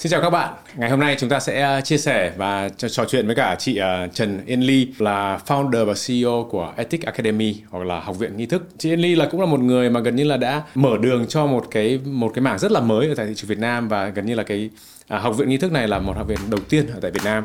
Xin chào các bạn. Ngày hôm nay chúng ta sẽ ờ, chia sẻ và trò chuyện với cả chị ờ, Trần Yên Ly là founder và CEO của Ethic Academy, hoặc là Học viện nghi thức. Chị Yên Ly là cũng là một người mà gần như là đã mở đường cho một cái một cái mảng rất là mới ở tại thị trường Việt Nam và gần như là cái à, Học viện nghi thức này là một học viện đầu tiên ở tại Việt Nam.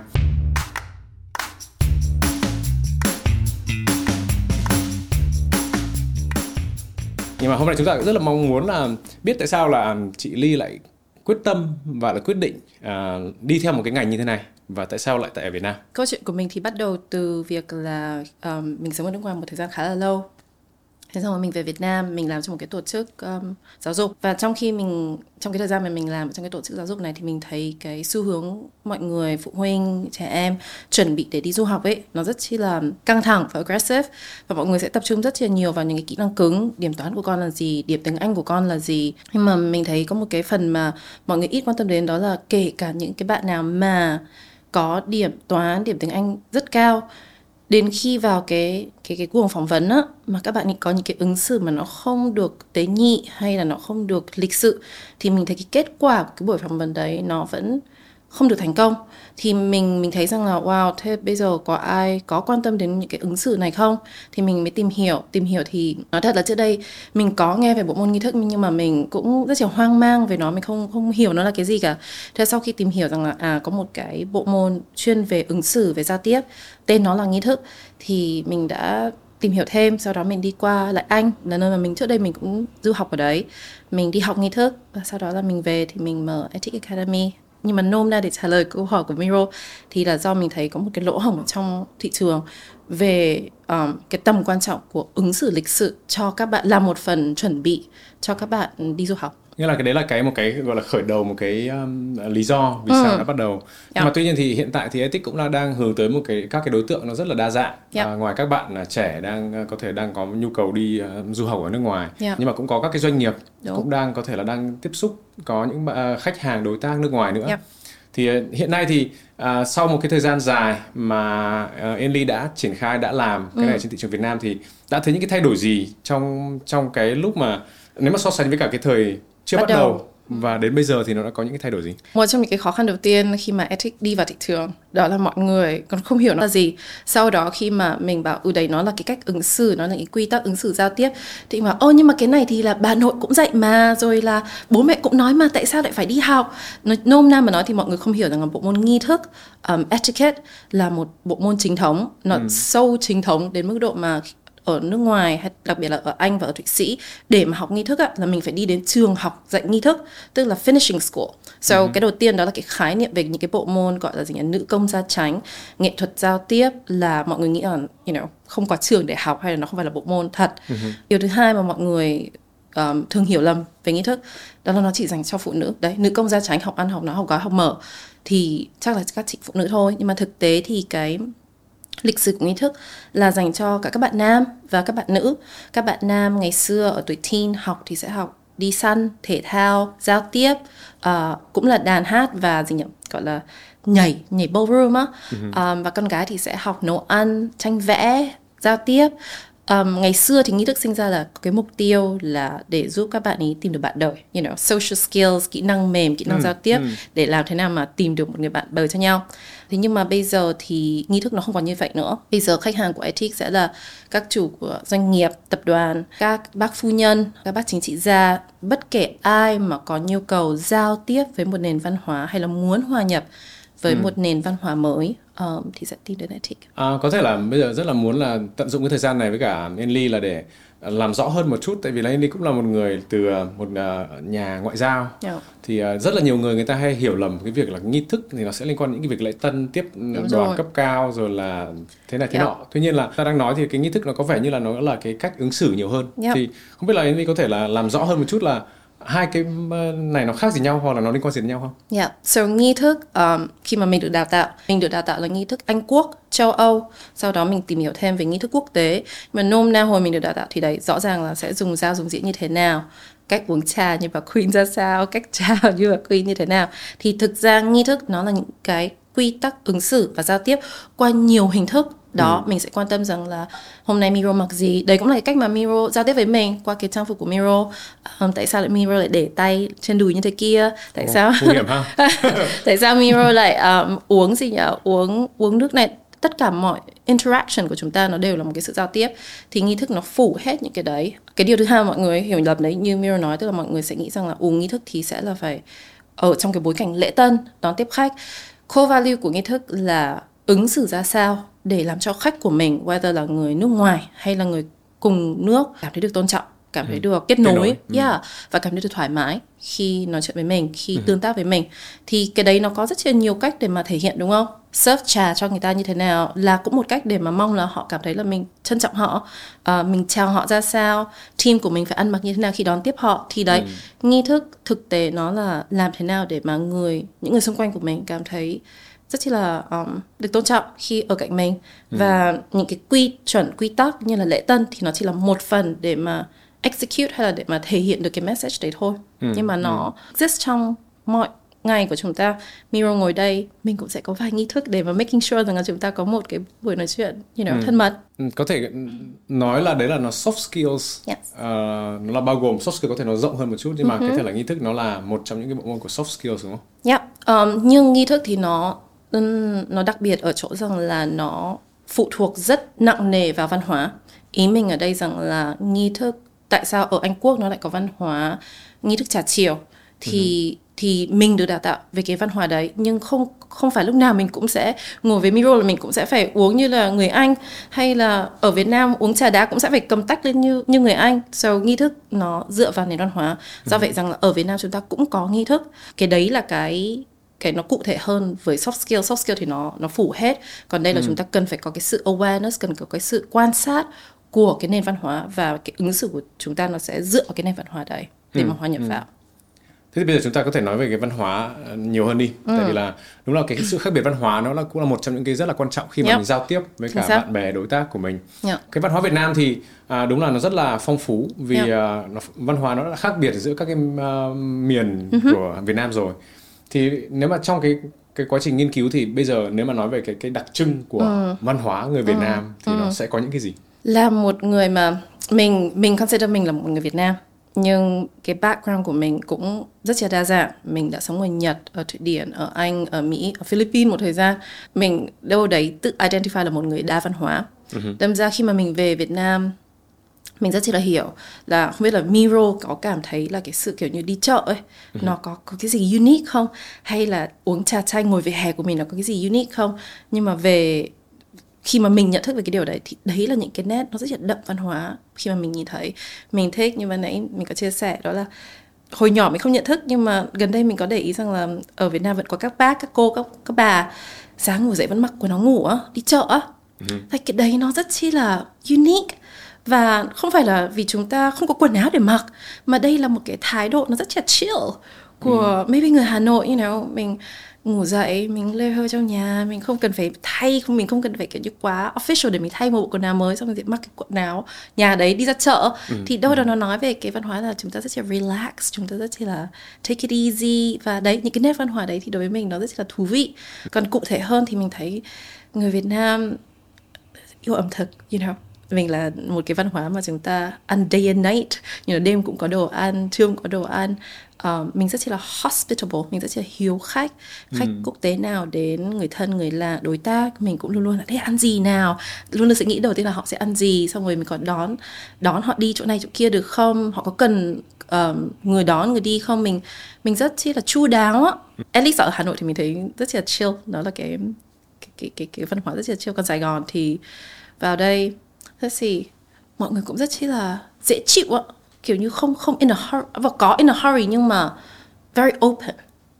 Nhưng mà hôm nay chúng ta cũng rất là mong muốn là biết tại sao là chị Ly lại quyết tâm và là quyết định uh, đi theo một cái ngành như thế này và tại sao lại tại Việt Nam? Câu chuyện của mình thì bắt đầu từ việc là um, mình sống ở nước ngoài một thời gian khá là lâu thế xong rồi mình về Việt Nam mình làm trong một cái tổ chức um, giáo dục. Và trong khi mình trong cái thời gian mà mình làm trong cái tổ chức giáo dục này thì mình thấy cái xu hướng mọi người phụ huynh trẻ em chuẩn bị để đi du học ấy nó rất chi là căng thẳng và aggressive. Và mọi người sẽ tập trung rất là nhiều vào những cái kỹ năng cứng điểm toán của con là gì điểm tiếng Anh của con là gì. Nhưng mà mình thấy có một cái phần mà mọi người ít quan tâm đến đó là kể cả những cái bạn nào mà có điểm toán điểm tiếng Anh rất cao đến khi vào cái cái cái cuộc phỏng vấn á, mà các bạn ấy có những cái ứng xử mà nó không được tế nhị hay là nó không được lịch sự, thì mình thấy cái kết quả của cái buổi phỏng vấn đấy nó vẫn không được thành công, thì mình mình thấy rằng là, wow, thế bây giờ có ai có quan tâm đến những cái ứng xử này không? Thì mình mới tìm hiểu. Tìm hiểu thì nói thật là trước đây mình có nghe về bộ môn nghi thức, nhưng mà mình cũng rất là hoang mang về nó, mình không không hiểu nó là cái gì cả. Thế sau khi tìm hiểu rằng là à có một cái bộ môn chuyên về ứng xử, về giao tiếp, tên nó là nghi thức, thì mình đã tìm hiểu thêm, sau đó mình đi qua lại anh, là nơi mà mình, trước đây mình cũng du học ở đấy. Mình đi học nghi thức và sau đó là mình về thì mình mở Ethic Academy nhưng mà nôm ra để trả lời câu hỏi của Miro thì là do mình thấy có một cái lỗ hổng trong thị trường về um, cái tầm quan trọng của ứng xử lịch sự cho các bạn là một phần chuẩn bị cho các bạn đi du học nghĩa là cái đấy là cái một cái gọi là khởi đầu một cái um, lý do vì ừ. sao nó bắt đầu yeah. nhưng mà tuy nhiên thì hiện tại thì ethic cũng là đang hướng tới một cái các cái đối tượng nó rất là đa dạng yeah. à, ngoài các bạn là trẻ đang à, có thể đang có nhu cầu đi uh, du học ở nước ngoài yeah. nhưng mà cũng có các cái doanh nghiệp Đúng. cũng đang có thể là đang tiếp xúc có những uh, khách hàng đối tác nước ngoài nữa yeah. thì uh, hiện nay thì uh, sau một cái thời gian dài mà uh, Enly đã triển khai đã làm cái ừ. này trên thị trường Việt Nam thì đã thấy những cái thay đổi gì trong trong cái lúc mà nếu mà so sánh với cả cái thời chưa bắt, bắt đầu. đầu và đến bây giờ thì nó đã có những cái thay đổi gì? Một trong những cái khó khăn đầu tiên khi mà ethic đi vào thị trường đó là mọi người còn không hiểu nó là gì. Sau đó khi mà mình bảo ừ đấy nó là cái cách ứng xử, nó là cái quy tắc ứng xử giao tiếp thì mà ô nhưng mà cái này thì là bà nội cũng dạy mà rồi là bố mẹ cũng nói mà tại sao lại phải đi học? Nói, nôm na mà nói thì mọi người không hiểu rằng là bộ môn nghi thức um, etiquette là một bộ môn chính thống, nó ừ. sâu chính thống đến mức độ mà ở nước ngoài hay đặc biệt là ở Anh và ở Thụy Sĩ để mà học nghi thức á, là mình phải đi đến trường học dạy nghi thức tức là finishing school. So uh-huh. cái đầu tiên đó là cái khái niệm về những cái bộ môn gọi là gì nhỉ nữ công gia chánh, nghệ thuật giao tiếp là mọi người nghĩ là you know không có trường để học hay là nó không phải là bộ môn thật. Uh-huh. Điều thứ hai mà mọi người um, thường hiểu lầm về nghi thức đó là nó chỉ dành cho phụ nữ đấy nữ công gia chánh học ăn học nói học gói học mở thì chắc là các chị phụ nữ thôi nhưng mà thực tế thì cái lịch sử của nghi thức là dành cho cả các bạn nam và các bạn nữ. Các bạn nam ngày xưa ở tuổi teen học thì sẽ học đi săn, thể thao, giao tiếp, uh, cũng là đàn hát và gì nhỉ gọi là nhảy nhảy ballroom á. Uh-huh. Um, và con gái thì sẽ học nấu ăn, tranh vẽ, giao tiếp. Um, ngày xưa thì nghi thức sinh ra là cái mục tiêu là để giúp các bạn ấy tìm được bạn đời, you know, social skills, kỹ năng mềm, kỹ năng ừ, giao tiếp ừ. để làm thế nào mà tìm được một người bạn đời cho nhau. Thế nhưng mà bây giờ thì nghi thức nó không còn như vậy nữa. Bây giờ khách hàng của Ethic sẽ là các chủ của doanh nghiệp, tập đoàn, các bác phu nhân, các bác chính trị gia, bất kể ai mà có nhu cầu giao tiếp với một nền văn hóa hay là muốn hòa nhập với ừ. một nền văn hóa mới um, thì sẽ tìm đến Ethic. À, có thể là bây giờ rất là muốn là tận dụng cái thời gian này với cả Enly là để làm rõ hơn một chút tại vì là Enly cũng là một người từ ờ, một ờ, nhà ngoại giao yeah. Dạ. thì rất là nhiều người người ta hay hiểu lầm cái việc là nghi thức thì nó sẽ liên quan đến những cái việc lễ tân tiếp Đúng đoàn rồi. cấp cao rồi là thế này thế yeah. Dạ. nọ tuy nhiên là ta đang nói thì cái nghi thức nó có vẻ như là nó là cái cách ứng xử nhiều hơn yeah. Dạ. thì không biết là Enly có thể là làm rõ hơn một chút là hai cái ờ, này nó khác gì nhau hoặc là nó liên quan gì đến nhau không? Yeah, so nghi thức um, khi mà mình được đào tạo, mình được đào tạo là nghi thức Anh Quốc, châu Âu, sau đó mình tìm hiểu thêm về nghi thức quốc tế. Mà nôm na hồi mình được đào tạo thì đấy rõ ràng là sẽ dùng dao dùng dĩa như thế nào, cách uống trà như bà Queen ra sao, cách chào như bà Queen như thế nào. Thì thực ra nghi thức nó là những cái quy tắc ứng xử và giao tiếp qua nhiều hình thức đó ừ. mình sẽ quan tâm rằng là hôm nay Miro mặc gì. Đấy cũng là cái cách mà Miro giao tiếp với mình qua cái trang phục của Miro. Um, tại sao lại Miro lại để tay trên đùi như thế kia? Tại oh, sao? tại sao Miro lại um, uống gì nhỉ? Uống uống nước này. Tất cả mọi interaction của chúng ta nó đều là một cái sự giao tiếp. Thì nghi thức nó phủ hết những cái đấy. Cái điều thứ hai mọi người hiểu lầm đấy như Miro nói tức là mọi người sẽ nghĩ rằng là uống nghi thức thì sẽ là phải ở trong cái bối cảnh lễ tân đón tiếp khách. Core value của nghi thức là ứng xử ra sao để làm cho khách của mình whether là người nước ngoài hay là người cùng nước cảm thấy được tôn trọng cảm thấy ừ. được kết nối, kết nối. Ừ. yeah và cảm thấy được thoải mái khi nói chuyện với mình khi ừ. tương tác với mình thì cái đấy nó có rất là nhiều cách để mà thể hiện đúng không serve trà cho người ta như thế nào là cũng một cách để mà mong là họ cảm thấy là mình trân trọng họ uh, mình chào họ ra sao team của mình phải ăn mặc như thế nào khi đón tiếp họ thì đấy ừ. nghi thức thực tế nó là làm thế nào để mà người những người xung quanh của mình cảm thấy rất là um, được tôn trọng khi ở cạnh mình ừ. và những cái quy chuẩn quy tắc như là lễ tân thì nó chỉ là một phần để mà execute hay là để mà thể hiện được cái message đấy thôi ừ. nhưng mà nó ừ. exist trong mọi ngày của chúng ta Miro ngồi đây mình cũng sẽ có vài nghi thức để mà making sure rằng là chúng ta có một cái buổi nói chuyện you know, ừ. thân mật ừ, có thể nói là đấy là nó soft skills yes. uh, nó là bao gồm soft skills có thể nó rộng hơn một chút nhưng mà uh-huh. cái thể là nghi thức nó là một trong những cái bộ môn của soft skills đúng không? Yeah. Um, nhưng nghi thức thì nó nó đặc biệt ở chỗ rằng là nó phụ thuộc rất nặng nề vào văn hóa ý mình ở đây rằng là nghi thức tại sao ở Anh Quốc nó lại có văn hóa nghi thức trà chiều thì ừ. thì mình được đào tạo về cái văn hóa đấy nhưng không không phải lúc nào mình cũng sẽ ngồi với micro là mình cũng sẽ phải uống như là người Anh hay là ở Việt Nam uống trà đá cũng sẽ phải cầm tách lên như như người Anh. So nghi thức nó dựa vào nền văn hóa. Do ừ. vậy rằng là ở Việt Nam chúng ta cũng có nghi thức. Cái đấy là cái cái nó cụ thể hơn với soft skill soft skill thì nó nó phủ hết còn đây là ừ. chúng ta cần phải có cái sự awareness cần có cái sự quan sát của cái nền văn hóa và cái ứng xử của chúng ta nó sẽ dựa vào cái nền văn hóa đấy để ừ. mà hòa nhập ừ. vào Thế thì bây giờ chúng ta có thể nói về cái văn hóa ờ, nhiều hơn đi. Ừ. Tại vì là đúng là cái sự khác biệt văn hóa nó là cũng là một trong những cái rất là quan trọng khi mà yep. mình giao tiếp với cả bạn bè đối tác của mình. Yep. Cái văn hóa Việt Nam thì à, đúng là nó rất là phong phú vì yep. à, nó, văn hóa nó đã khác biệt giữa các cái uh, miền uh-huh. của Việt Nam rồi thì nếu mà trong cái cái quá trình nghiên cứu thì bây giờ nếu mà nói về cái cái đặc trưng của ừ. văn hóa người Việt ừ. Nam thì ừ. nó sẽ có những cái gì? Là một người mà mình mình consider mình là một người Việt Nam nhưng cái background của mình cũng rất là đa dạng mình đã sống ở Nhật ở Thụy Điển ở Anh ở Mỹ ở Philippines một thời gian mình đâu đấy tự identify là một người đa văn hóa uh-huh. đâm ra khi mà mình về Việt Nam mình rất là hiểu là không biết là Miro có cảm thấy là cái sự kiểu như đi chợ ấy ừ. nó có có cái gì unique không? Hay là uống trà chanh ngồi về hè của mình nó có cái gì unique không? Nhưng mà về khi mà mình nhận thức về cái điều đấy thì đấy là những cái nét nó rất là đậm văn hóa khi mà mình nhìn thấy. Mình thích như ban nãy mình có chia sẻ đó là hồi nhỏ mình không nhận thức nhưng mà gần đây mình có để ý rằng là ở Việt Nam vẫn có các bác các cô các các bà sáng ngủ dậy vẫn mặc quần áo ngủ á đi chợ á. Ừ. cái đấy nó rất chi là unique và không phải là vì chúng ta không có quần áo để mặc mà đây là một cái thái độ nó rất là chill của ừ. maybe người Hà Nội you know. Mình ngủ dậy mình lê hơi trong nhà mình không cần phải thay mình không cần phải kiểu như quá official để mình thay một bộ quần áo mới xong rồi mặc cái quần áo nhà đấy đi ra chợ. Ừ. thì đâu đó nó nói về cái văn hóa là chúng ta rất là relax chúng ta rất là take it easy. Và đấy những cái nét văn hóa đấy thì đối với mình nó rất là thú vị. Còn cụ thể hơn thì mình thấy người Việt Nam yêu ẩm thực you know mình là một cái văn hóa mà chúng ta ăn day and night. You know, đêm cũng có đồ ăn trưa cũng có đồ ăn. Uh, mình rất là hospitable mình rất là hiếu khách. Khách ừ. quốc tế nào đến người thân người lạ đối tác mình cũng luôn luôn là thế ăn gì nào? Luôn luôn sẽ nghĩ đầu tiên là họ sẽ ăn gì xong rồi mình còn đón đón họ đi chỗ này chỗ kia được không? Họ có cần uh, người đón người đi không? Mình mình rất là chu đáo. Á at least ở Hà Nội thì mình thấy rất là chill. Đó là cái cái cái cái, cái văn hóa rất là chill. Còn Sài Gòn thì vào đây let's see mọi người cũng rất chi là dễ chịu ạ kiểu như không không in a hurry và có in a hurry nhưng mà very open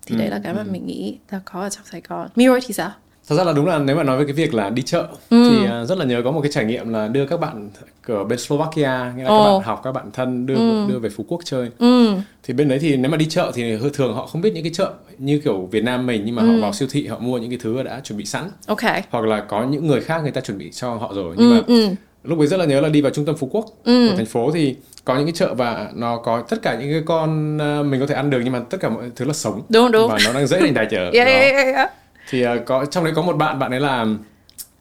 thì ừ, đấy là cái mà ừ. mình nghĩ là có ở trong Sài Gòn Mirror thì sao Thật ra là đúng là nếu mà nói về cái việc là đi chợ ừ. thì uh, rất là nhớ có một cái trải nghiệm là đưa các bạn ở bên Slovakia nghĩa là oh. các bạn học các bạn thân đưa ừ. đưa về Phú Quốc chơi. Ừ. Thì bên đấy thì nếu mà đi chợ thì thường họ không biết những cái chợ như kiểu Việt Nam mình nhưng mà ừ. họ vào siêu thị họ mua những cái thứ đã chuẩn bị sẵn. Ok. Hoặc là có những người khác người ta chuẩn bị cho họ rồi nhưng ừ, mà ừ lúc ấy rất là nhớ là đi vào trung tâm phú quốc ừ. của thành phố thì có những cái chợ và nó có tất cả những cái con ờ, mình có thể ăn được nhưng mà tất cả mọi thứ là sống. Đúng đúng. Và nó đang dễ thành tài chợ yeah, yeah, yeah, yeah. thì uh, có trong đấy có một bạn bạn ấy là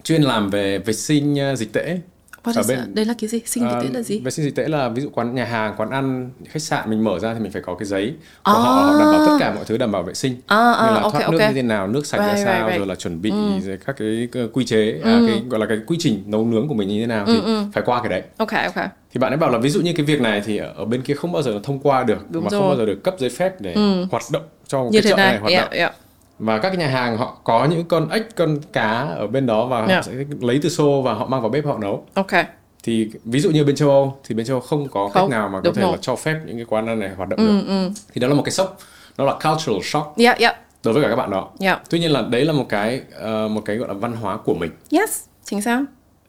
chuyên làm về vệ sinh uh, dịch tễ What ở bên that? đây là cái gì sinh dịch tễ là gì vệ sinh dịch tễ là ví dụ quán nhà hàng quán ăn khách sạn mình mở ra thì mình phải có cái giấy của à. họ, họ đảm bảo tất cả mọi thứ đảm bảo vệ sinh à, à, như là okay, thoát okay. nước như thế nào nước sạch right, ra sao right, right. rồi là chuẩn bị ừ. các cái quy chế à, ừ. à, cái gọi là cái quy trình nấu nướng của mình như thế nào thì ừ, ừ. phải qua cái đấy ok ok thì bạn ấy bảo là ví dụ như cái việc này thì ở bên kia không bao giờ thông qua được Đúng mà rồi. không bao giờ được cấp giấy phép để ừ. hoạt động cho như cái chợ này, này hoạt yeah, động yeah và các nhà hàng họ có những con ếch con cá ở bên đó và yeah. họ sẽ lấy từ xô và họ mang vào bếp họ nấu ok thì ví dụ như bên châu Âu thì bên châu Âu không có không, cách nào mà có thể rồi. là cho phép những cái quán ăn này hoạt động ừ, được ừ. thì đó là một cái sốc nó là cultural shock yeah, yeah. đối với cả các bạn đó yeah. tuy nhiên là đấy là một cái uh, một cái gọi là văn hóa của mình yes chính xác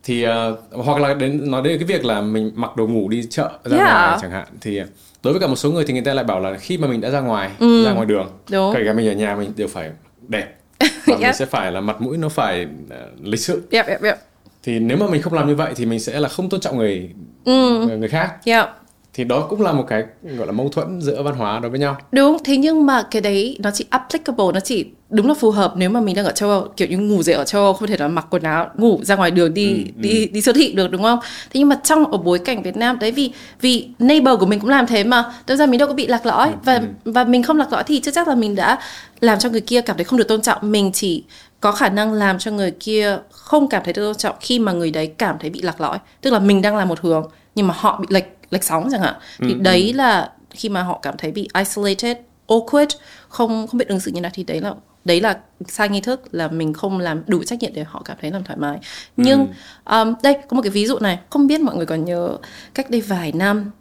thì uh, hoặc là đến nói đến cái việc là mình mặc đồ ngủ đi chợ ra yeah. ngoài chẳng hạn thì đối với cả một số người thì người ta lại bảo là khi mà mình đã ra ngoài ừ. ra ngoài đường Đúng. kể cả mình ở nhà mình đều phải đẹp và yep. mình sẽ phải là mặt mũi nó phải uh, lịch sự yep, yep, yep thì nếu mà mình không làm như vậy thì mình sẽ là không tôn trọng người ừ. người, khác yeah. Thì đó cũng là một cái gọi là mâu thuẫn giữa văn hóa đối với nhau. Đúng thế nhưng mà cái đấy nó chỉ applicable nó chỉ đúng là phù hợp nếu mà mình đang ở châu Âu kiểu như ngủ dậy ở châu Âu không thể là mặc quần áo ngủ ra ngoài đường đi ừ, đi ừ. đi siêu thị được đúng không? Thế nhưng mà trong ở bối cảnh Việt Nam đấy vì vì neighbor của mình cũng làm thế mà. Đơn ra mình đâu có bị lạc lõi. Ừ, và ừ. và mình không lạc lõi thì chắc chắc là mình đã làm cho người kia cảm thấy không được tôn trọng. Mình chỉ có khả năng làm cho người kia không cảm thấy tôn trọng khi mà người đấy cảm thấy bị lạc lõi. Tức là mình đang làm một hướng nhưng mà họ bị lệch lệch sóng chẳng hạn thì ừ, đấy ừ. là khi mà họ cảm thấy bị isolated awkward không không biết ứng xử như nào thì đấy là đấy là sai nghi thức là mình không làm đủ trách nhiệm để họ cảm thấy làm thoải mái nhưng ừ. um, đây có một cái ví dụ này không biết mọi người còn nhớ cách đây vài năm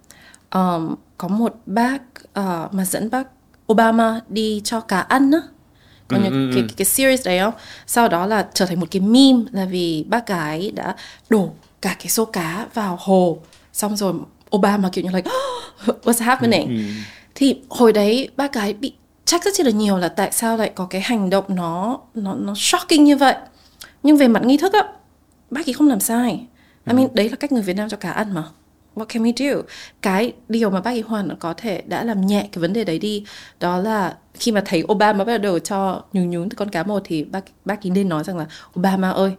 um, có một bác uh, mà dẫn bác Obama đi cho cá ăn á có những ừ, cái, ừ. cái, cái series đấy không sau đó là trở thành một cái meme là vì bác gái đã đổ cả cái xô cá vào hồ xong rồi Obama kiểu như like what's happening? Ừ, thì hồi đấy bác gái bị trách rất là nhiều là tại sao lại có cái hành động nó nó nó shocking như vậy? Nhưng về mặt nghi thức á bác ấy không làm sai. I mean, đấy là cách người Việt Nam cho cá ăn mà. What can we do? Cái điều mà bác ấy hoàn có thể đã làm nhẹ cái vấn đề đấy đi đó là khi mà thấy Obama bắt đầu cho nhún nhún con cá một thì bác bác ấy nên nói rằng là Obama ơi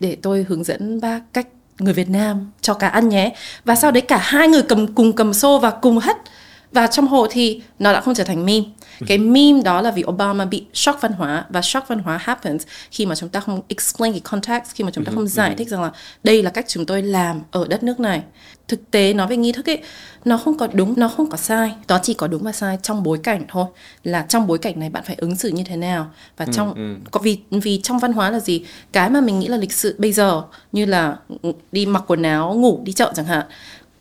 để tôi hướng dẫn bác cách người Việt Nam cho cá ăn nhé. Và sau đấy cả hai người cầm, cùng cầm xô và cùng hất và trong hồ thì nó đã không trở thành meme cái meme đó là vì Obama bị shock văn hóa và shock văn hóa happens khi mà chúng ta không explain cái context khi mà chúng ta không giải thích rằng là đây là cách chúng tôi làm ở đất nước này. Thực tế nói về nghi thức ấy nó không có đúng nó không có sai. Đó chỉ có đúng và sai trong bối cảnh thôi. Là trong bối cảnh này bạn phải ứng xử như thế nào? Và trong ừ, ừ. có vì vì trong văn hóa là gì? Cái mà mình nghĩ là lịch sự bây giờ như là đi mặc quần áo ngủ đi chợ chẳng hạn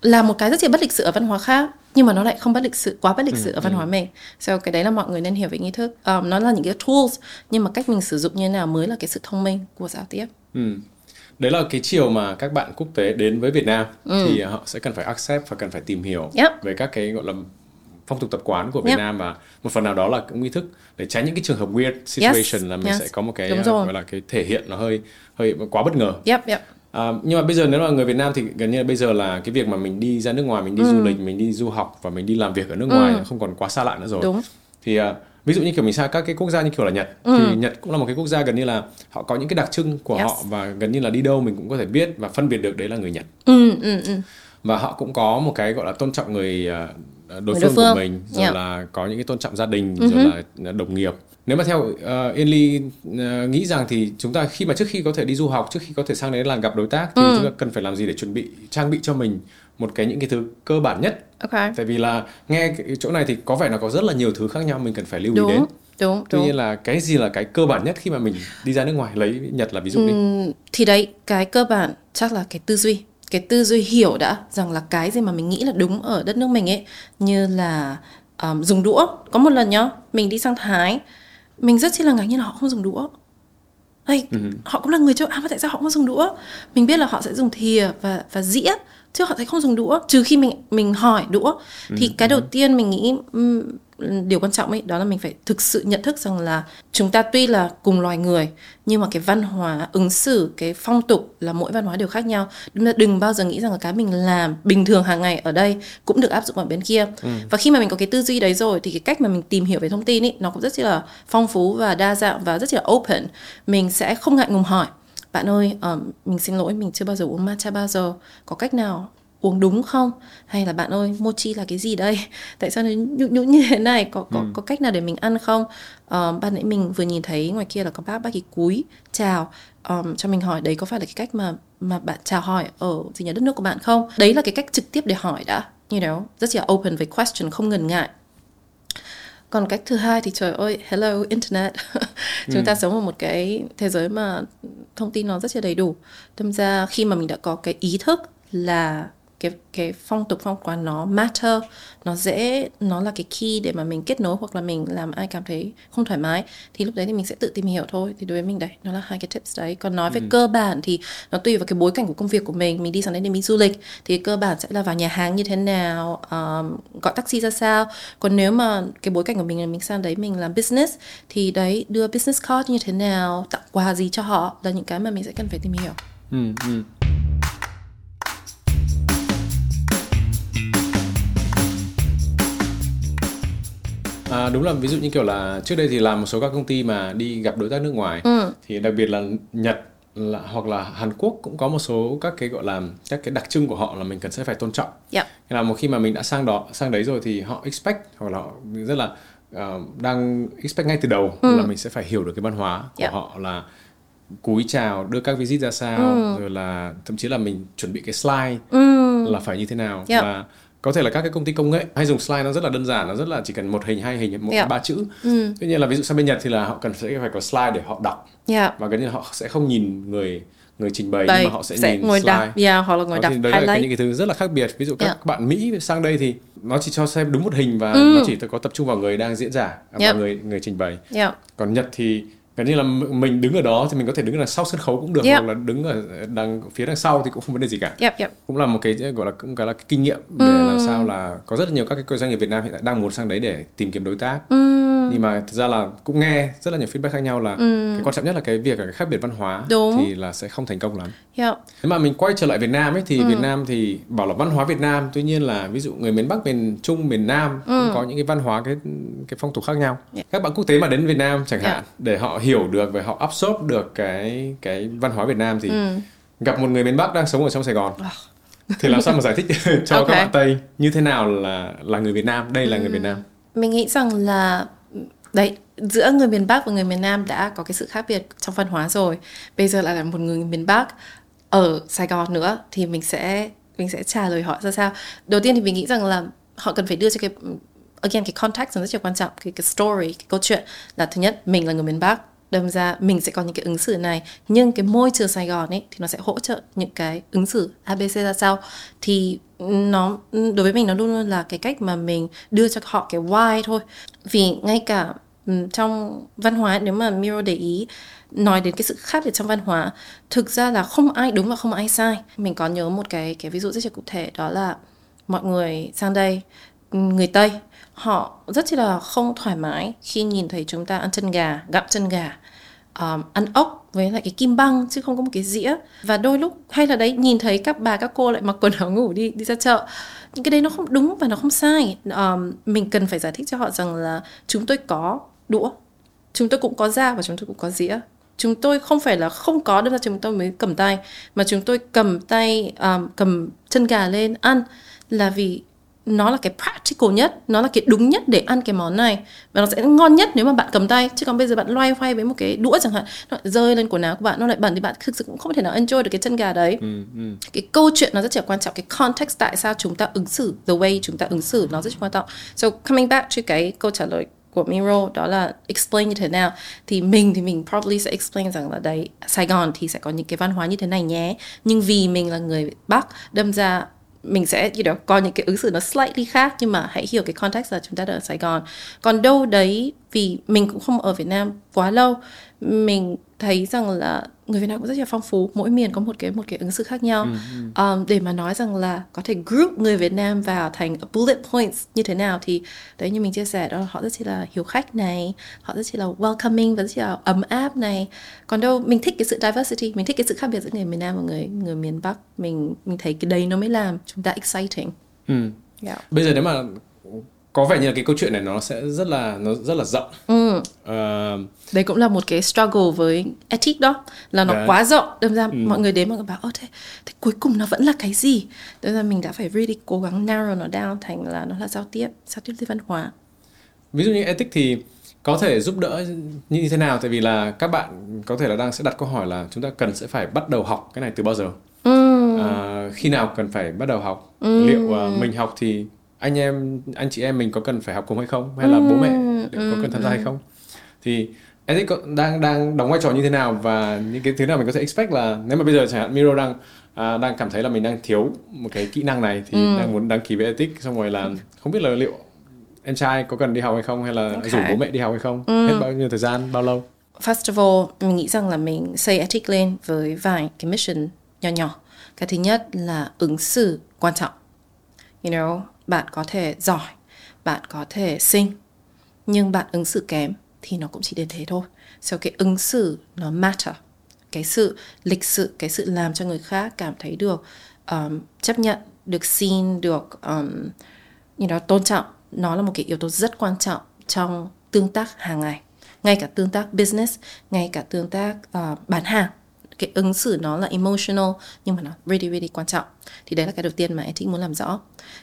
là một cái rất là bất lịch sự ở văn hóa khác nhưng mà nó lại không bất lịch sự quá bất lịch sự ừ, ở văn ừ. hóa mình so cái đấy là mọi người nên hiểu về nghi thức um, nó là những cái tools nhưng mà cách mình sử dụng như thế nào mới là cái sự thông minh của giao tiếp ừ. đấy là cái chiều mà các bạn quốc tế đến với Việt Nam ừ. thì họ sẽ cần phải accept và cần phải tìm hiểu yep. về các cái gọi là phong tục tập quán của Việt yep. Nam và một phần nào đó là cũng nghi thức để tránh những cái trường hợp weird situation yes. là mình yes. sẽ có một cái uh, gọi là cái thể hiện nó hơi hơi quá bất ngờ. Yep, yep. À, nhưng mà bây giờ nếu là người Việt Nam thì gần như là bây giờ là cái việc mà mình đi ra nước ngoài mình đi ừ. du lịch mình đi du học và mình đi làm việc ở nước ừ. ngoài không còn quá xa lạ nữa rồi Đúng. thì uh, ví dụ như kiểu mình sang các cái quốc gia như kiểu là Nhật ừ. thì Nhật cũng là một cái quốc gia gần như là họ có những cái đặc trưng của yes. họ và gần như là đi đâu mình cũng có thể biết và phân biệt được đấy là người Nhật ừ, ừ, ừ. và họ cũng có một cái gọi là tôn trọng người uh, đối, phương, phương của mình rồi yeah. là có những cái tôn trọng gia đình uh-huh. rồi là đồng nghiệp nếu mà theo uh, Yên Ly uh, nghĩ rằng thì chúng ta khi mà trước khi có thể đi du học trước khi có thể sang đấy là gặp đối tác thì ừ. chúng ta cần phải làm gì để chuẩn bị trang bị cho mình một cái những cái thứ cơ bản nhất okay. tại vì là nghe cái chỗ này thì có vẻ là có rất là nhiều thứ khác nhau mình cần phải lưu đúng, ý đến đúng tuy đúng. nhiên là cái gì là cái cơ bản nhất khi mà mình đi ra nước ngoài lấy nhật là ví dụ đi uhm, thì đấy cái cơ bản chắc là cái tư duy cái tư duy hiểu đã rằng là cái gì mà mình nghĩ là đúng ở đất nước mình ấy như là um, dùng đũa có một lần nhá mình đi sang thái mình rất chi là ngạc nhiên là họ không dùng đũa. Ê, ừ. họ cũng là người châu Á mà tại sao họ không dùng đũa? Mình biết là họ sẽ dùng thìa và và dĩa chứ họ sẽ không dùng đũa. Trừ khi mình mình hỏi đũa. Thì ừ. cái đầu tiên mình nghĩ điều quan trọng ấy đó là mình phải thực sự nhận thức rằng là chúng ta tuy là cùng loài người nhưng mà cái văn hóa ứng xử cái phong tục là mỗi văn hóa đều khác nhau. Đừng, đừng bao giờ nghĩ rằng là cái mình làm bình thường hàng ngày ở đây cũng được áp dụng ở bên kia. Ừ. và khi mà mình có cái tư duy đấy rồi thì cái cách mà mình tìm hiểu về thông tin ấy nó cũng rất là phong phú và đa dạng và rất là open. Mình sẽ không ngại ngùng hỏi bạn ơi um, mình xin lỗi mình chưa bao giờ uống matcha bao giờ có cách nào uống đúng không? Hay là bạn ơi mochi là cái gì đây? Tại sao nó nhũ nhũ như thế này? Có có ừ. có cách nào để mình ăn không? Um, ban nãy mình vừa nhìn thấy ngoài kia là có bác bác ấy cúi chào. Um, cho mình hỏi đấy có phải là cái cách mà mà bạn chào hỏi ở gì nhà đất nước của bạn không? Đấy là cái cách trực tiếp để hỏi đã you know. Rất là open với question không ngần ngại. Còn cách thứ hai thì trời ơi hello internet. Chúng ừ. ta sống ở một cái thế giới mà thông tin nó rất là đầy đủ. Đâm ra khi mà mình đã có cái ý thức là cái cái phong tục phong quán nó matter nó dễ nó là cái key để mà mình kết nối hoặc là mình làm ai cảm thấy không thoải mái thì lúc đấy thì mình sẽ tự tìm hiểu thôi. Thì đối với mình đấy nó là hai cái tips đấy. Còn nói về ừ. cơ bản thì nó tùy vào cái bối cảnh của công việc của mình. Mình đi sang đấy để mình du lịch thì cơ bản sẽ là vào nhà hàng như thế nào um, gọi taxi ra sao. Còn nếu mà cái bối cảnh của mình là mình sang đấy mình làm business thì đấy đưa business card như thế nào tặng quà gì cho họ là những cái mà mình sẽ cần phải tìm hiểu. Ừ, ừ. À, đúng là ví dụ như kiểu là trước đây thì làm một số các công ty mà đi gặp đối tác nước ngoài ừ. thì đặc biệt là Nhật là, hoặc là Hàn Quốc cũng có một số các cái gọi là các cái đặc trưng của họ là mình cần sẽ phải tôn trọng. Yep. Thế là một khi mà mình đã sang đó sang đấy rồi thì họ expect hoặc là họ rất là uh, đang expect ngay từ đầu ừ. là mình sẽ phải hiểu được cái văn hóa của yep. họ là cúi chào đưa các visit ra sao ừ. rồi là thậm chí là mình chuẩn bị cái slide ừ. là phải như thế nào yep. và có thể là các cái công ty công nghệ hay dùng slide nó rất là đơn giản nó rất là chỉ cần một hình hai hình một yeah. ba chữ ừ. tuy nhiên là ví dụ sang bên nhật thì là họ cần sẽ phải có slide để họ đọc yeah. và gần như họ sẽ không nhìn người người trình bày nhưng mà họ sẽ, sẽ nhìn ngồi slide đọc. Yeah, hoặc là ngồi đọc thì đấy là những cái thứ rất là khác biệt ví dụ các yeah. bạn mỹ sang đây thì nó chỉ cho xem đúng một hình và ừ. nó chỉ có tập trung vào người đang diễn giả và yep. người người trình bày yeah. còn nhật thì gần như là mình đứng ở đó thì mình có thể đứng ở sau sân khấu cũng được yep. hoặc là đứng ở đằng phía đằng sau thì cũng không vấn đề gì cả yep, yep. cũng là một cái gọi là cũng gọi là cái kinh nghiệm để mm. làm sao là có rất là nhiều các cái doanh nghiệp Việt Nam hiện tại đang muốn sang đấy để tìm kiếm đối tác mm. Nhưng mà thực ra là cũng nghe rất là nhiều feedback khác nhau là mm. cái quan trọng nhất là cái việc là cái khác biệt văn hóa Đúng. thì là sẽ không thành công lắm yep. nếu mà mình quay trở lại Việt Nam ấy thì mm. Việt Nam thì bảo là văn hóa Việt Nam tuy nhiên là ví dụ người miền Bắc miền Trung miền Nam mm. cũng có những cái văn hóa cái cái phong tục khác nhau yeah. các bạn quốc tế mà đến Việt Nam chẳng hạn yeah. để họ hiểu được và họ absorb được cái cái văn hóa Việt Nam thì ừ. gặp một người miền Bắc đang sống ở trong Sài Gòn thì làm sao mà giải thích cho okay. các bạn Tây như thế nào là là người Việt Nam đây là ừ. người Việt Nam mình nghĩ rằng là đấy, giữa người miền Bắc và người miền Nam đã có cái sự khác biệt trong văn hóa rồi. Bây giờ lại là một người miền Bắc ở Sài Gòn nữa thì mình sẽ mình sẽ trả lời họ ra sao. Đầu tiên thì mình nghĩ rằng là họ cần phải đưa cho cái, again, cái context rất là quan trọng, cái cái story, cái câu chuyện là thứ nhất, mình là người miền Bắc đâm ra mình sẽ có những cái ứng xử này nhưng cái môi trường Sài Gòn ấy thì nó sẽ hỗ trợ những cái ứng xử ABC ra sao? Thì nó đối với mình nó luôn luôn là cái cách mà mình đưa cho họ cái why thôi. Vì ngay cả trong văn hóa nếu mà Miro để ý nói đến cái sự khác biệt trong văn hóa thực ra là không ai đúng và không ai sai. Mình có nhớ một cái cái ví dụ rất là cụ thể đó là mọi người sang đây người Tây họ rất là không thoải mái khi nhìn thấy chúng ta ăn chân gà, gặm chân gà, um, ăn ốc với lại cái kim băng chứ không có một cái dĩa. Và đôi lúc hay là đấy nhìn thấy các bà các cô lại mặc quần áo ngủ đi đi ra chợ. Những cái đấy nó không đúng và nó không sai. Um, mình cần phải giải thích cho họ rằng là chúng tôi có đũa chúng tôi cũng có dao và chúng tôi cũng có dĩa. Chúng tôi không phải là không có đâm ra chúng tôi mới cầm tay mà chúng tôi cầm tay um, cầm chân gà lên ăn là vì nó là cái practical nhất nó là cái đúng nhất để ăn cái món này. Và nó sẽ ngon nhất nếu mà bạn cầm tay. Chứ còn bây giờ bạn loay hoay với một cái đũa chẳng hạn nó lại rơi lên quần áo của bạn nó lại bẩn thì bạn thực sự cũng không thể nào enjoy được cái chân gà đấy. Ừ, ừ. cái câu chuyện nó rất là quan trọng. Cái context tại sao chúng ta ứng xử the way chúng ta ứng xử nó rất quan trọng. So coming back to cái câu trả lời của Miro đó là explain như thế nào thì mình thì mình probably sẽ explain rằng là đấy Sài Gòn thì sẽ có những cái văn hóa như thế này nhé. Nhưng vì mình là người Bắc đâm ra mình sẽ you know, có những cái ứng xử nó slightly khác nhưng mà hãy hiểu cái context là chúng ta đang ở Sài Gòn. Còn đâu đấy vì mình cũng không ở Việt Nam quá lâu mình thấy rằng là người Việt Nam cũng rất là phong phú mỗi miền có một cái một cái ứng xử khác nhau ừ, ừ. Um, để mà nói rằng là có thể group người Việt Nam vào thành bullet points như thế nào thì đấy như mình chia sẻ đó họ rất là hiểu khách này họ rất là welcoming và rất là ấm áp này còn đâu mình thích cái sự diversity mình thích cái sự khác biệt giữa người miền Nam và người người miền Bắc mình mình thấy cái đấy nó mới làm chúng ta exciting ừ. yeah. bây giờ nếu mà có vẻ như là cái câu chuyện này nó sẽ rất là nó rất là rộng. Ừ. Uh, Đấy cũng là một cái struggle với ethic đó là nó đấy. quá rộng, đâm ra ừ. mọi người đến mọi người bảo ơ thế, thế cuối cùng nó vẫn là cái gì? Đâm ra mình đã phải really cố gắng narrow nó down thành là nó là giao tiếp, giao tiếp với văn hóa. Ví dụ như ethic thì có thể giúp đỡ như thế nào tại vì là các bạn có thể là đang sẽ đặt câu hỏi là chúng ta cần sẽ phải bắt đầu học cái này từ bao giờ ừ. à, khi nào cần phải bắt đầu học ừ. liệu uh, mình học thì anh em anh chị em mình có cần phải học cùng hay không hay là ừ. bố mẹ có cần tham gia hay không thì Ethic đang đang đóng vai trò như thế nào và những cái thứ nào mình có thể expect là nếu mà bây giờ chẳng hạn Miro đang à, đang cảm thấy là mình đang thiếu một cái kỹ năng này thì ừ. đang muốn đăng ký với Ethic xong rồi là không biết là liệu em trai có cần đi học hay không hay là okay. rủ bố mẹ đi học hay không ừ. hết bao nhiêu thời gian bao lâu first of all mình nghĩ rằng là mình xây ethic lên với vài cái mission nhỏ nhỏ cái thứ nhất là ứng xử quan trọng you know bạn có thể giỏi bạn có thể xinh nhưng bạn ứng xử kém thì nó cũng chỉ đến thế thôi. So cái ứng xử nó matter cái sự lịch sự cái sự làm cho người khác cảm thấy được um, chấp nhận được xin được um, you know, tôn trọng nó là một cái yếu tố rất quan trọng trong tương tác hàng ngày. Ngay cả tương tác business ngay cả tương tác uh, bán hàng cái ứng xử nó là emotional nhưng mà nó really really quan trọng. Thì đấy là cái đầu tiên mà ethic muốn làm rõ.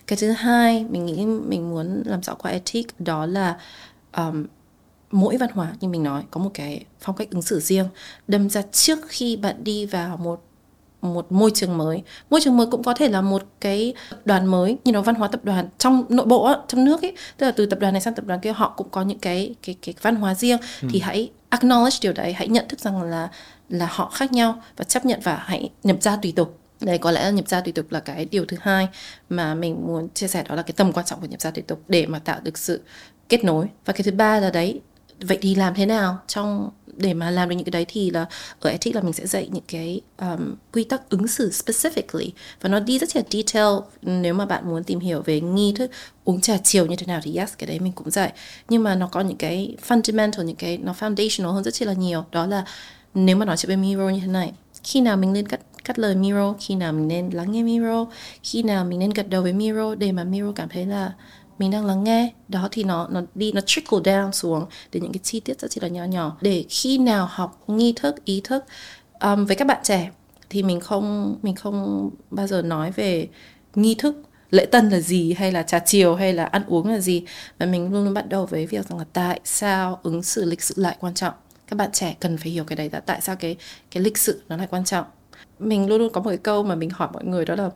Cái thứ hai mình nghĩ mình muốn làm rõ qua ethic đó là um, mỗi văn hóa như mình nói có một cái phong cách ứng xử riêng. Đâm ra trước khi bạn đi vào một một môi trường mới môi trường mới cũng có thể là một cái đoàn mới như nó văn hóa tập đoàn trong nội bộ trong nước ấy. Tức là từ tập đoàn này sang tập đoàn kia họ cũng có những cái cái cái văn hóa riêng. Ừ. thì hãy acknowledge điều đấy hãy nhận thức rằng là là họ khác nhau và chấp nhận và hãy nhập ra tùy tục. Đây có lẽ là nhập gia tùy tục là cái điều thứ hai mà mình muốn chia sẻ đó là cái tầm quan trọng của nhập gia tùy tục để mà tạo được sự kết nối. Và cái thứ ba là đấy vậy thì làm thế nào? Trong để mà làm được những cái đấy thì là ở ethics là mình sẽ dạy những cái um, quy tắc ứng xử specifically. Và nó đi rất là detail. Nếu mà bạn muốn tìm hiểu về nghi thức uống trà chiều như thế nào thì yes cái đấy mình cũng dạy. Nhưng mà nó có những cái fundamental những cái nó foundational hơn rất là nhiều. Đó là nếu mà nói chuyện với Miro như thế này khi nào mình nên cắt cắt lời Miro khi nào mình nên lắng nghe Miro khi nào mình nên gật đầu với Miro để mà Miro cảm thấy là mình đang lắng nghe đó thì nó nó đi nó trickle down xuống đến những cái chi tiết rất là nhỏ nhỏ. Để khi nào học nghi thức ý thức um, với các bạn trẻ thì mình không mình không bao giờ nói về nghi thức lễ tân là gì hay là trà chiều hay là ăn uống là gì mà mình luôn luôn bắt đầu với việc rằng là tại sao ứng xử lịch sự lại quan trọng các bạn trẻ cần phải hiểu cái đấy đã tại sao cái cái lịch sự nó lại quan trọng. Mình luôn luôn có một cái câu mà mình hỏi mọi người đó là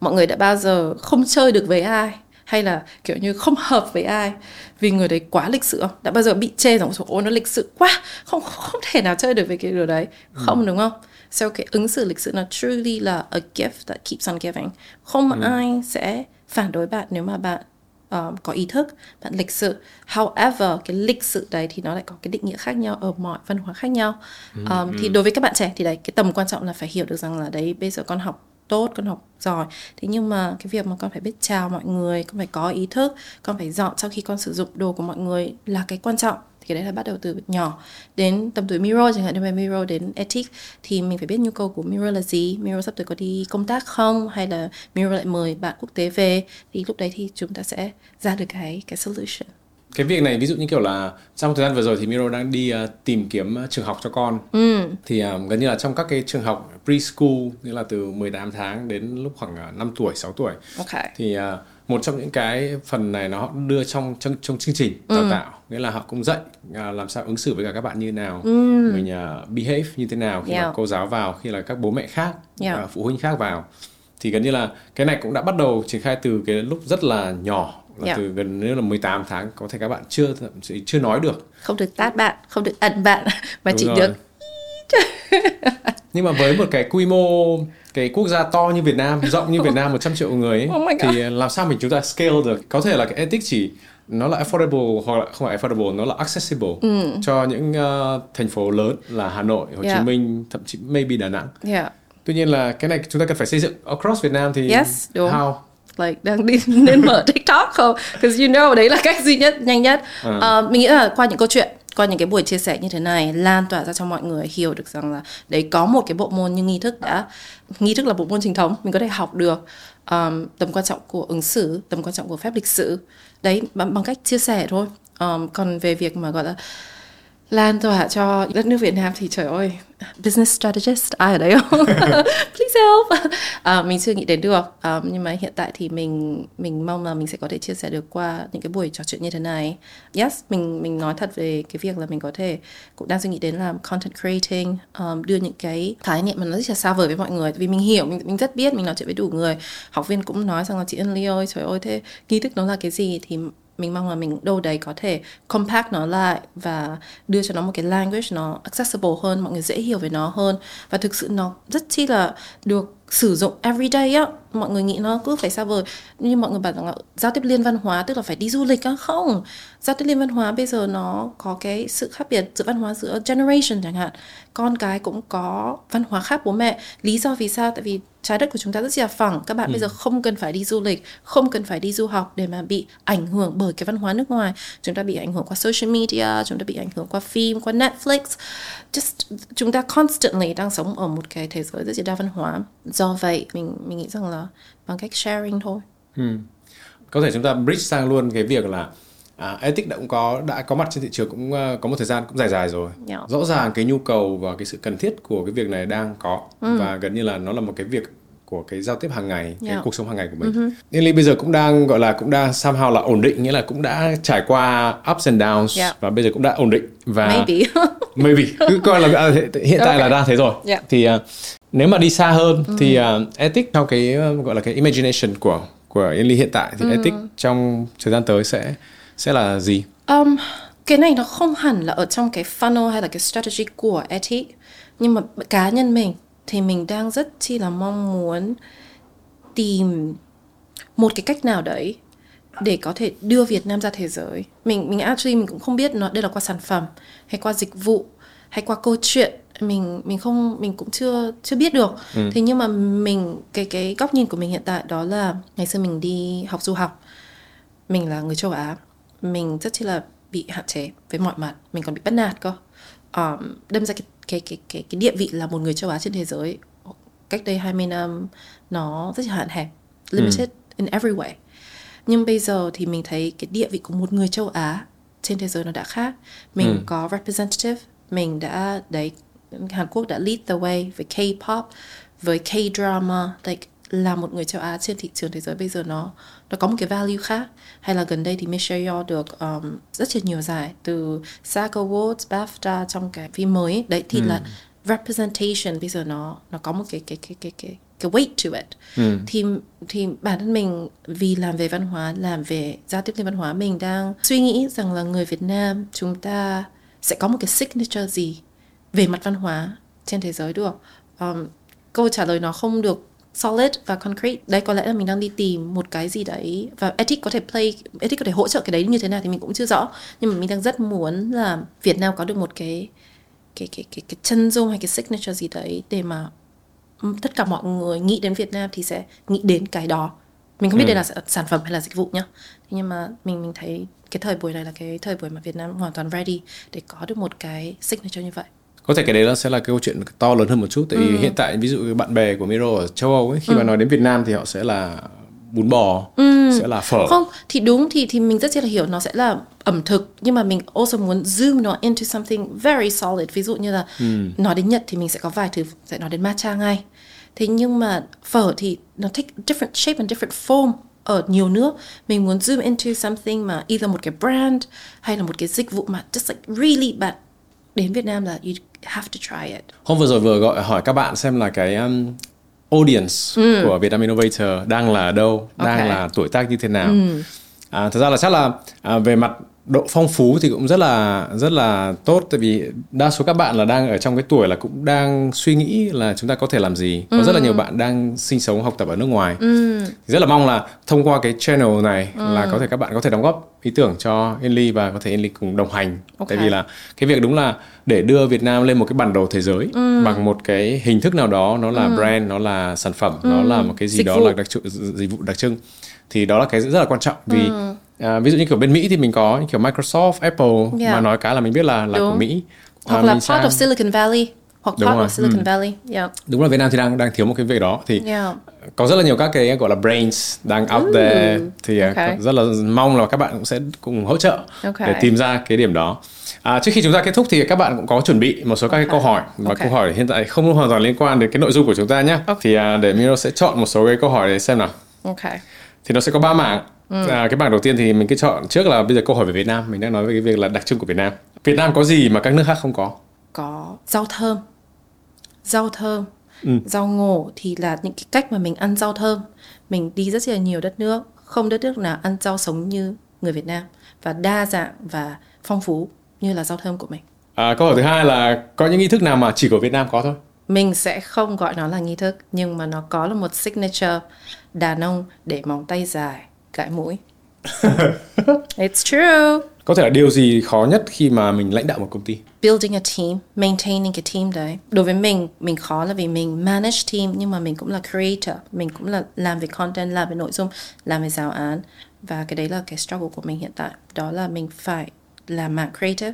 mọi người đã bao giờ không chơi được với ai? Hay là kiểu như không hợp với ai? Vì người đấy quá lịch sự không? Đã bao giờ bị chê rằng ôi nó lịch sự quá không không thể nào chơi được với cái điều đấy? Ừ. không đúng không? So cái ứng xử lịch sự nó truly là a gift that keeps on giving. Không ừ. ai sẽ phản đối bạn nếu mà bạn um, có ý thức bạn lịch sự. However cái lịch sự đấy thì nó lại có cái định nghĩa khác nhau ở mọi văn hóa khác nhau. Um, ừ. thì đối với các bạn trẻ thì đấy cái tầm quan trọng là phải hiểu được rằng là đấy bây giờ con học tốt con học giỏi. Thế nhưng mà cái việc mà con phải biết chào mọi người con phải có ý thức con phải dọn sau khi con sử dụng đồ của mọi người là cái quan trọng thì cái đấy là bắt đầu từ nhỏ. Đến tầm tuổi Miro chẳng hạn như Miro đến ethic thì mình phải biết nhu cầu của Miro là gì Miro sắp tới có đi công tác không hay là Miro lại mời bạn quốc tế về. Thì lúc đấy thì chúng ta sẽ ra được cái cái solution. Cái việc này ví dụ như kiểu là trong thời gian vừa rồi thì Miro đang đi uh, tìm kiếm uh, trường học cho con. Ừ. thì uh, gần như là trong các cái trường học preschool nghĩa là từ 18 tháng đến lúc khoảng uh, 5 tuổi 6 tuổi. Okay. thì uh, một trong những cái phần này nó đưa trong trong, trong chương trình đào ừ. tạo nghĩa là họ cũng dạy uh, làm sao ứng xử với cả các bạn như nào ừ. mình uh, behave như thế nào khi yeah. mà cô giáo vào khi là các bố mẹ khác yeah. uh, phụ huynh khác vào thì gần như là cái này cũng đã bắt đầu triển khai từ cái lúc rất là nhỏ là yeah. từ gần như là 18 tháng có thể các bạn chưa chưa nói được không được tát bạn không được ẩn bạn mà Đúng chỉ rồi. được nhưng mà với một cái quy mô cái quốc gia to như Việt Nam rộng như Việt Nam 100 triệu người ấy, oh thì làm sao mình chúng ta scale được có thể là cái ethics chỉ nó là affordable hoặc là không phải affordable nó là accessible ừ. cho những uh, thành phố lớn là Hà Nội, Hồ yeah. Chí Minh, thậm chí maybe Đà Nẵng. Yeah. Tuy nhiên là cái này chúng ta cần phải xây dựng across Việt Nam thì yes, đúng. how? like đang đi nên mở TikTok không? Because you know đấy là cách duy nhất nhanh nhất. À. Uh, mình nghĩ là qua những câu chuyện qua những cái buổi chia sẻ như thế này lan tỏa ra cho mọi người hiểu được rằng là đấy có một cái bộ môn như nghi thức đã nghi thức là bộ môn chính thống mình có thể học được um, tầm quan trọng của ứng xử tầm quan trọng của phép lịch sử đấy bằng, bằng cách chia sẻ thôi. Um, còn về việc mà gọi là lan tỏa cho đất nước Việt Nam thì trời ơi. Business strategist ai ở đấy không? Please help. À, mình chưa nghĩ đến được. À, nhưng mà hiện tại thì mình mình mong là mình sẽ có thể chia sẻ được qua những cái buổi trò chuyện như thế này. Yes mình mình nói thật về cái việc là mình có thể cũng đang suy nghĩ đến làm content creating um, đưa những cái khái niệm mà nó rất là xa vời với mọi người. Vì mình hiểu mình mình rất biết mình nói chuyện với đủ người. Học viên cũng nói rằng là chị Ân Ly ơi trời ơi thế nghi thức nó là cái gì thì mình mong là mình đâu đấy có thể compact nó lại và đưa cho nó một cái language nó accessible hơn, mọi người dễ hiểu về nó hơn. Và thực sự nó rất chi là được sử dụng everyday á mọi người nghĩ nó cứ phải xa vời. Như mọi người bảo rằng là giao tiếp liên văn hóa tức là phải đi du lịch á không. Giao tiếp liên văn hóa bây giờ nó có cái sự khác biệt giữa văn hóa giữa generation chẳng hạn. Con cái cũng có văn hóa khác bố mẹ. Lý do vì sao? Tại vì trái đất của chúng ta rất là phẳng. Các bạn ừ. bây giờ không cần phải đi du lịch không cần phải đi du học để mà bị ảnh hưởng bởi cái văn hóa nước ngoài. Chúng ta bị ảnh hưởng qua social media chúng ta bị ảnh hưởng qua phim qua Netflix. Just chúng ta constantly đang sống ở một cái thế giới rất là đa văn hóa do vậy mình mình nghĩ rằng là bằng cách sharing thôi ừ. có thể chúng ta bridge sang luôn cái việc là à, ethic đã cũng có đã có mặt trên thị trường cũng uh, có một thời gian cũng dài dài rồi yeah. rõ ràng cái nhu cầu và cái sự cần thiết của cái việc này đang có ừ. và gần như là nó là một cái việc của cái giao tiếp hàng ngày yeah. cái cuộc sống hàng ngày của mình. Uh-huh. Nên Ly bây giờ cũng đang gọi là cũng đang somehow là ổn định nghĩa là cũng đã trải qua ups and downs yeah. và bây giờ cũng đã ổn định và maybe maybe cứ coi là à, hiện tại okay. là đang thế rồi. Yeah. Thì uh, nếu mà đi xa hơn uh-huh. thì uh, ethic theo cái uh, gọi là cái imagination của của Yên Ly hiện tại thì uh-huh. ethic trong thời gian tới sẽ sẽ là gì? Um, cái này nó không hẳn là ở trong cái funnel hay là cái strategy của ethic nhưng mà cá nhân mình thì mình đang rất chi là mong muốn tìm một cái cách nào đấy để có thể đưa Việt Nam ra thế giới. Mình mình actually mình cũng không biết nó đây là qua sản phẩm hay qua dịch vụ hay qua câu chuyện mình mình không mình cũng chưa chưa biết được. Ừ. Thế nhưng mà mình cái cái góc nhìn của mình hiện tại đó là ngày xưa mình đi học du học. Mình là người châu Á. Mình rất chi là bị hạn chế với mọi mặt, mình còn bị bắt nạt cơ. Um, đâm ra cái cái cái cái cái địa vị là một người châu Á trên thế giới cách đây 20 năm nó rất là hạn hẹp limited ừ. in every way nhưng bây giờ thì mình thấy cái địa vị của một người châu Á trên thế giới nó đã khác. Mình ừ. có representative mình đã đấy Hàn Quốc đã lead the way với K-pop với K-drama like là một người châu Á trên thị trường thế giới. Bây giờ nó nó có một cái value khác. Hay là gần đây thì Michelle Yeoh được um, rất là nhiều giải từ SAG Awards, BAFTA trong cái phim mới. Đấy thì ừ. là representation. Bây giờ nó nó có một cái cái cái cái cái cái weight to it. Ừ. thì thì bản thân mình vì làm về văn hóa làm về giao tiếp liên văn hóa mình đang suy nghĩ rằng là người Việt Nam chúng ta sẽ có một cái signature gì về mặt văn hóa trên thế giới được um, câu trả lời nó không được solid và concrete. Đây có lẽ là mình đang đi tìm một cái gì đấy và ethic có thể play ethic có thể hỗ trợ cái đấy như thế nào thì mình cũng chưa rõ. Nhưng mà mình đang rất muốn là Việt Nam có được một cái cái cái cái cái chân dung hay cái signature gì đấy để mà tất cả mọi người nghĩ đến Việt Nam thì sẽ nghĩ đến cái đó mình không biết ừ. đây là sản phẩm hay là dịch vụ nhá nhưng mà mình mình thấy cái thời buổi này là cái thời buổi mà Việt Nam hoàn toàn ready để có được một cái signature như vậy có thể cái đấy nó sẽ là cái câu chuyện to lớn hơn một chút tại vì ừ. hiện tại ví dụ bạn bè của Miro ở châu Âu ấy khi ừ. mà nói đến Việt Nam thì họ sẽ là bún bò ừ. sẽ là phở không thì đúng thì thì mình rất là hiểu nó sẽ là ẩm thực nhưng mà mình also muốn zoom nó into something very solid ví dụ như là ừ. nói đến Nhật thì mình sẽ có vài thứ sẽ nói đến matcha ngay thế nhưng mà phở thì nó take different shape and different form ở nhiều nước mình muốn zoom into something mà either một cái brand hay là một cái dịch vụ mà just like really bạn đến Việt Nam là you have to try it. Hôm vừa rồi vừa gọi hỏi các bạn xem là cái um, audience ừ. của Vietnam Innovator đang là ở đâu, okay. đang là tuổi tác như thế nào. Ừ. À, thật ra là chắc là à, về mặt độ phong phú thì cũng rất là rất là tốt tại vì đa số các bạn là đang ở trong cái tuổi là cũng đang suy nghĩ là chúng ta có thể làm gì có ừ. rất là nhiều bạn đang sinh sống học tập ở nước ngoài ừ. rất là mong là thông qua cái channel này ừ. là có thể các bạn có thể đóng góp ý tưởng cho Inly và có thể Inly cùng đồng hành okay. tại vì là cái việc đúng là để đưa Việt Nam lên một cái bản đồ thế giới ừ. bằng một cái hình thức nào đó nó là ừ. brand nó là sản phẩm ừ. nó là một cái gì dịch đó vụ. là đặc trưng dịch vụ đặc trưng thì đó là cái rất là quan trọng vì ừ À, ví dụ như kiểu bên Mỹ thì mình có kiểu Microsoft, Apple yeah. mà nói cái là mình biết là là Đúng. của Mỹ. Hoặc à, là part sang... of Silicon Valley hoặc Đúng part rồi. of Silicon ừ. Valley. Yeah. Đúng là Việt Nam thì đang đang thiếu một cái việc đó thì yeah. có rất là nhiều các cái gọi là brains đang out Ooh. there thì à, okay. rất là mong là các bạn cũng sẽ cùng hỗ trợ okay. để tìm ra cái điểm đó. À, trước khi chúng ta kết thúc thì các bạn cũng có chuẩn bị một số các cái câu hỏi và okay. câu hỏi hiện tại không hoàn toàn liên quan đến cái nội dung của chúng ta nhé. Okay. Thì à, để Miro sẽ chọn một số cái câu hỏi để xem nào. Okay. Thì nó sẽ có ba mảng. Ừ. À, cái bảng đầu tiên thì mình cứ chọn trước là bây giờ câu hỏi về Việt Nam. Mình đang nói về cái việc là đặc trưng của Việt Nam. Việt Nam có gì mà các nước khác không có? Có rau thơm. Rau thơm. Ừ. Rau ngổ thì là những cái cách mà mình ăn rau thơm. Mình đi rất là nhiều đất nước, không đất nước nào ăn rau sống như người Việt Nam và đa dạng và phong phú như là rau thơm của mình. À, câu hỏi thứ hai là có những nghi thức nào mà chỉ của Việt Nam có thôi? Mình sẽ không gọi nó là nghi thức nhưng mà nó có là một signature đàn ông để móng tay dài, gãi mũi. It's true. Có thể là điều gì khó nhất khi mà mình lãnh đạo một công ty? Building a team, maintaining cái team đấy. Đối với mình, mình khó là vì mình manage team nhưng mà mình cũng là creator, mình cũng là làm về content, làm về nội dung, làm về giáo án và cái đấy là cái struggle của mình hiện tại. Đó là mình phải làm mảng creative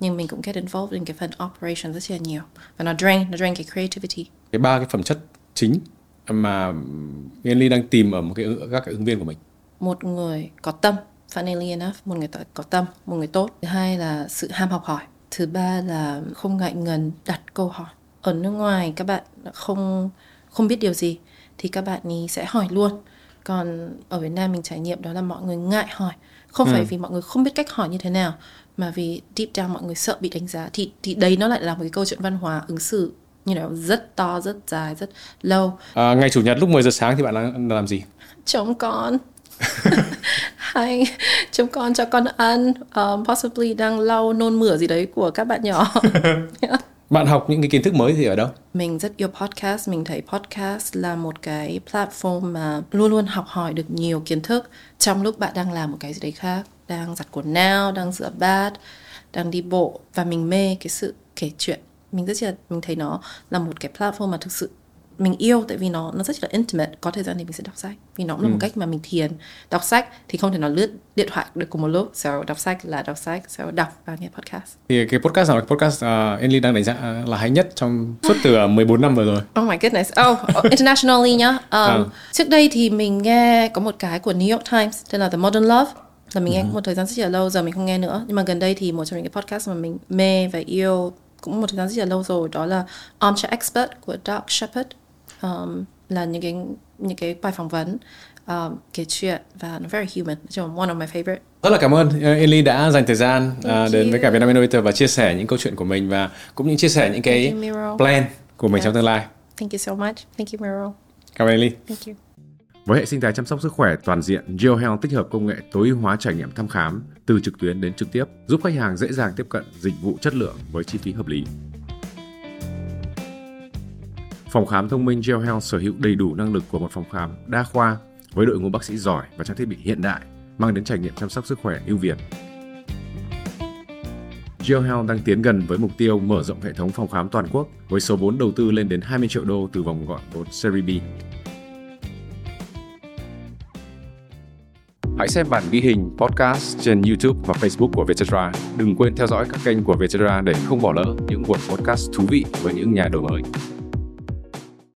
nhưng mình cũng get involved in cái phần operation rất là nhiều và nó drain nó drain cái creativity cái ba cái phẩm chất chính mà Yên Ly đang tìm ở một cái các cái ứng viên của mình một người có tâm funnily enough một người có tâm một người tốt. Thứ hai là sự ham học hỏi. Thứ ba là không ngại ngần đặt câu hỏi. Ở nước ngoài các bạn không không biết điều gì thì các bạn ý sẽ hỏi luôn. Còn ở Việt Nam mình trải nghiệm đó là mọi người ngại hỏi. Không ừ. phải vì mọi người không biết cách hỏi như thế nào mà vì deep down mọi người sợ bị đánh giá. Thì thì đấy nó lại là một cái câu chuyện văn hóa ứng xử như you know, rất to rất dài rất lâu. À, ngày chủ nhật lúc 10 giờ sáng thì bạn đang làm gì? Chống con hay chống con cho con ăn um, possibly đang lau nôn mửa gì đấy của các bạn nhỏ. Bạn học những cái kiến thức mới thì ở đâu? Mình rất yêu podcast, mình thấy podcast là một cái platform mà luôn luôn học hỏi được nhiều kiến thức trong lúc bạn đang làm một cái gì đấy khác, đang giặt quần áo, đang rửa bát, đang đi bộ và mình mê cái sự kể chuyện. Mình rất là mình thấy nó là một cái platform mà thực sự mình yêu tại vì nó nó rất là intimate. Có thời gian thì mình sẽ đọc sách. Vì nó cũng là ừ. một cách mà mình thiền. Đọc sách thì không thể nào lướt điện thoại được cùng một lúc. So đọc sách là đọc sách. So đọc và nghe podcast. Thì cái podcast nào là podcast uh, Enly đang đánh giá là hay nhất trong suốt từ 14 năm vừa rồi? Oh my goodness. Oh, oh internationally nhá. Um, à. trước đây thì mình nghe có một cái của New York Times tên là The Modern Love. Là mình nghe uh-huh. một thời gian rất là lâu giờ mình không nghe nữa. Nhưng mà gần đây thì một trong những cái podcast mà mình mê và yêu cũng một thời gian rất là lâu rồi đó là Armchair Expert của Doug Shepard um, là những cái những cái bài phỏng vấn um, kể chuyện và nó very human chung one of my favorite rất là cảm ơn uh, Eli đã dành thời gian uh, đến với cả Vietnam Innovator và chia sẻ những câu chuyện của mình và cũng như chia sẻ những cái plan của mình yes. trong tương lai. Thank you so much. Thank you Meryl. Cảm ơn Eli. Thank you. Với hệ sinh thái chăm sóc sức khỏe toàn diện, GeoHealth tích hợp công nghệ tối ưu hóa trải nghiệm thăm khám từ trực tuyến đến trực tiếp, giúp khách hàng dễ dàng tiếp cận dịch vụ chất lượng với chi phí hợp lý. Phòng khám thông minh Gel Health sở hữu đầy đủ năng lực của một phòng khám đa khoa với đội ngũ bác sĩ giỏi và trang thiết bị hiện đại, mang đến trải nghiệm chăm sóc sức khỏe ưu việt. Gel Health đang tiến gần với mục tiêu mở rộng hệ thống phòng khám toàn quốc với số vốn đầu tư lên đến 20 triệu đô từ vòng gọi vốn Series B. Hãy xem bản ghi hình podcast trên YouTube và Facebook của Vietcetera. Đừng quên theo dõi các kênh của Vietcetera để không bỏ lỡ những buổi podcast thú vị với những nhà đổi mới.